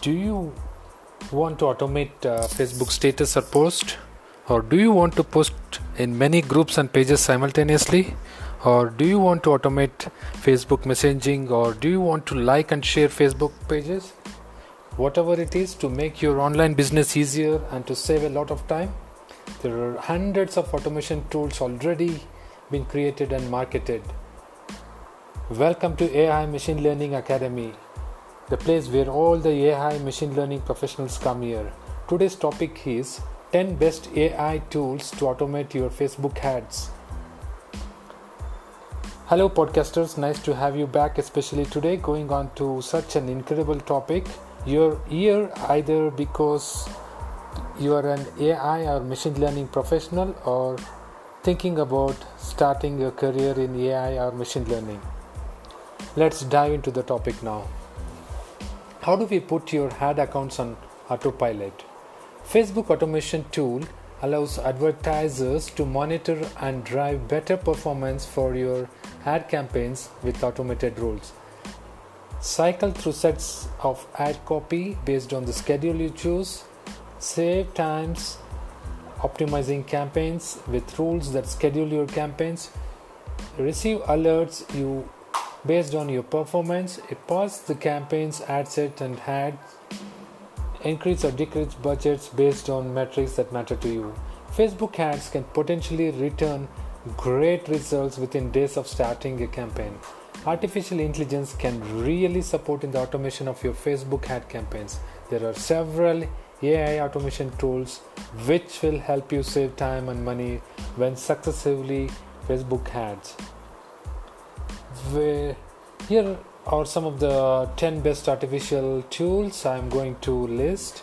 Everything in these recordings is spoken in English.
do you want to automate uh, Facebook status or post? Or do you want to post in many groups and pages simultaneously? Or do you want to automate Facebook messaging? Or do you want to like and share Facebook pages? Whatever it is to make your online business easier and to save a lot of time, there are hundreds of automation tools already being created and marketed. Welcome to AI Machine Learning Academy the place where all the AI machine learning professionals come here. Today's topic is 10 best AI tools to automate your Facebook ads. Hello, podcasters, nice to have you back, especially today, going on to such an incredible topic. You're here either because you are an AI or machine learning professional or thinking about starting your career in AI or machine learning. Let's dive into the topic now. How do we put your ad accounts on autopilot? Facebook automation tool allows advertisers to monitor and drive better performance for your ad campaigns with automated rules. Cycle through sets of ad copy based on the schedule you choose. Save times optimizing campaigns with rules that schedule your campaigns. Receive alerts you based on your performance. It pause the campaign's ad set and had increase or decrease budgets based on metrics that matter to you. Facebook ads can potentially return great results within days of starting a campaign. Artificial intelligence can really support in the automation of your Facebook ad campaigns. There are several AI automation tools which will help you save time and money when successively Facebook ads where here are some of the 10 best artificial tools I'm going to list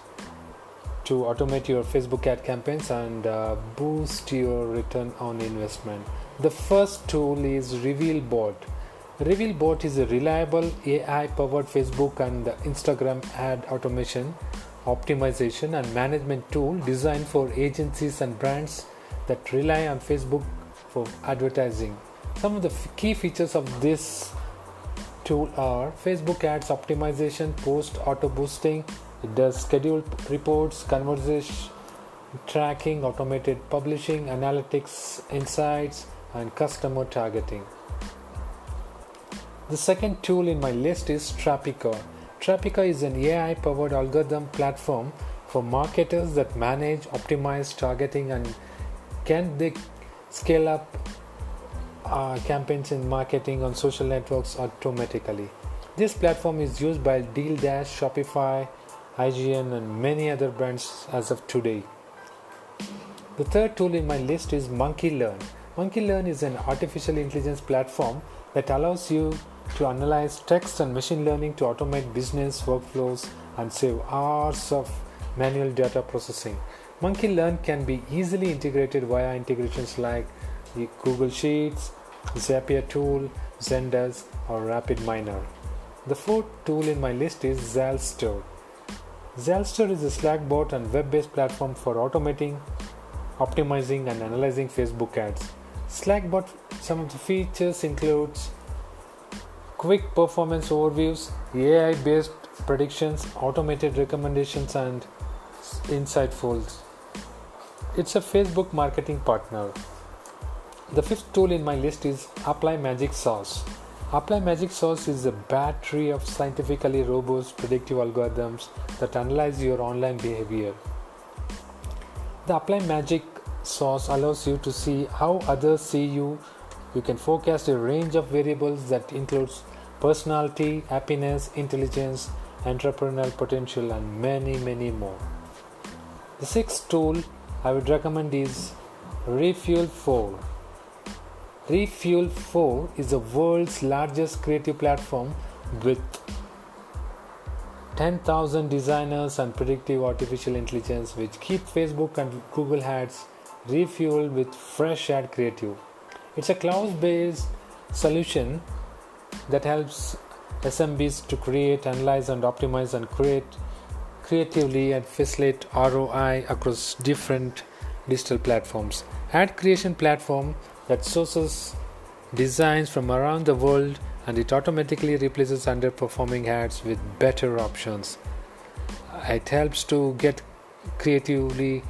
to automate your Facebook ad campaigns and uh, boost your return on investment. The first tool is RevealBot. RevealBot is a reliable AI powered Facebook and Instagram ad automation, optimization, and management tool designed for agencies and brands that rely on Facebook for advertising. Some of the key features of this tool are Facebook ads optimization, post auto boosting, it does scheduled reports, conversation tracking, automated publishing, analytics, insights, and customer targeting. The second tool in my list is Trapica. Trapica is an AI powered algorithm platform for marketers that manage, optimize targeting, and can they scale up uh, campaigns in marketing on social networks automatically. This platform is used by Deal Dash, Shopify, IGN, and many other brands as of today. The third tool in my list is Monkey Learn. Monkey Learn is an artificial intelligence platform that allows you to analyze text and machine learning to automate business workflows and save hours of manual data processing. Monkey Learn can be easily integrated via integrations like Google Sheets, Zapier Tool, Zendesk, or RapidMiner. The fourth tool in my list is Zalster. Zalster is a Slack bot and web based platform for automating, optimizing, and analyzing Facebook ads. Slackbot, some of the features includes quick performance overviews, AI-based predictions, automated recommendations, and insightful. It's a Facebook marketing partner. The fifth tool in my list is Apply Magic Sauce. Apply Magic Sauce is a battery of scientifically robust predictive algorithms that analyze your online behavior. The Apply Magic Sauce allows you to see how others see you. You can forecast a range of variables that includes personality, happiness, intelligence, entrepreneurial potential, and many, many more. The sixth tool I would recommend is Refuel 4. Refuel 4 is the world's largest creative platform with 10,000 designers and predictive artificial intelligence which keep Facebook and Google ads refueled with fresh ad creative. It's a cloud based solution that helps SMBs to create, analyze, and optimize and create creatively and facilitate ROI across different digital platforms. Ad creation platform that sources designs from around the world and it automatically replaces underperforming ads with better options. it helps to get creatively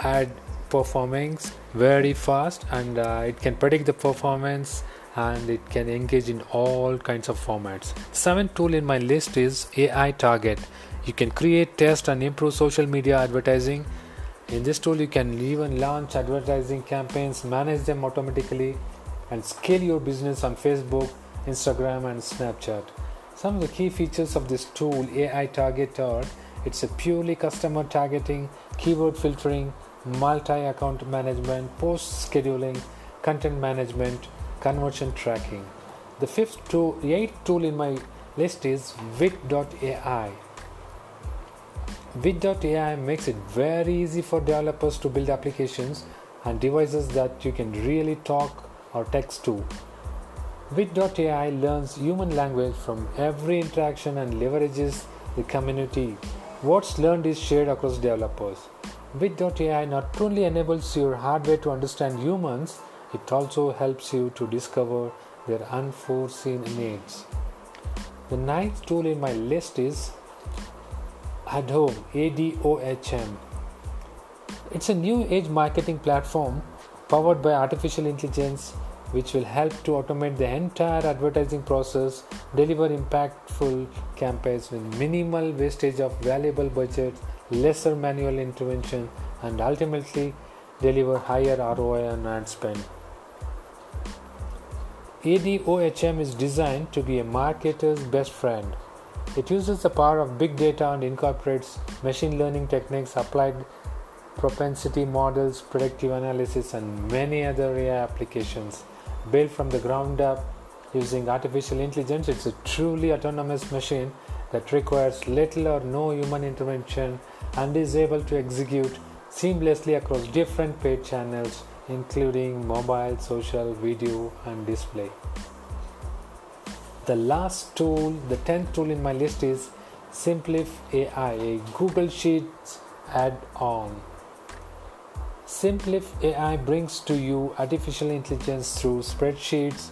add performance very fast and uh, it can predict the performance and it can engage in all kinds of formats. Seventh tool in my list is AI Target. You can create, test, and improve social media advertising. In this tool, you can even launch advertising campaigns, manage them automatically, and scale your business on Facebook, Instagram, and Snapchat. Some of the key features of this tool, AI Target, are it's a purely customer targeting, keyword filtering, multi account management, post scheduling, content management, conversion tracking. The fifth tool, the eighth tool in my list is Wit.ai. Wit.ai makes it very easy for developers to build applications and devices that you can really talk or text to. Wit.ai learns human language from every interaction and leverages the community. What's learned is shared across developers. Wit.ai not only enables your hardware to understand humans, it also helps you to discover their unforeseen needs. The ninth tool in my list is Adhom, ADOHM. It's a new age marketing platform powered by artificial intelligence which will help to automate the entire advertising process, deliver impactful campaigns with minimal wastage of valuable budget, lesser manual intervention, and ultimately deliver higher ROI on ad spend. ADOHM is designed to be a marketer's best friend. It uses the power of big data and incorporates machine learning techniques, applied propensity models, predictive analysis, and many other AI applications. Built from the ground up using artificial intelligence, it's a truly autonomous machine that requires little or no human intervention and is able to execute seamlessly across different paid channels including mobile, social, video, and display. The last tool, the 10th tool in my list is Simplif AI, a Google Sheets add on. Simplif AI brings to you artificial intelligence through spreadsheets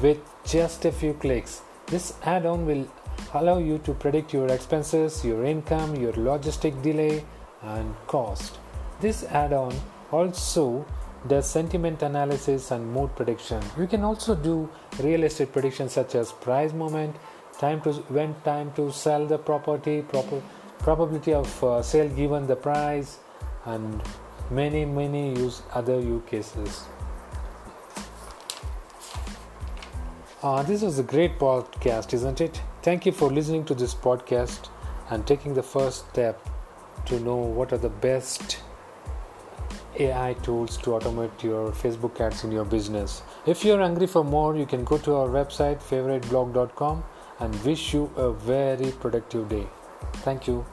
with just a few clicks. This add on will allow you to predict your expenses, your income, your logistic delay, and cost. This add on also does sentiment analysis and mood prediction. You can also do real estate predictions such as price movement, time to when time to sell the property, proper, probability of uh, sale given the price, and many many use other use cases. Uh, this was a great podcast, isn't it? Thank you for listening to this podcast and taking the first step to know what are the best AI tools to automate your Facebook ads in your business. If you're hungry for more, you can go to our website favoriteblog.com and wish you a very productive day. Thank you.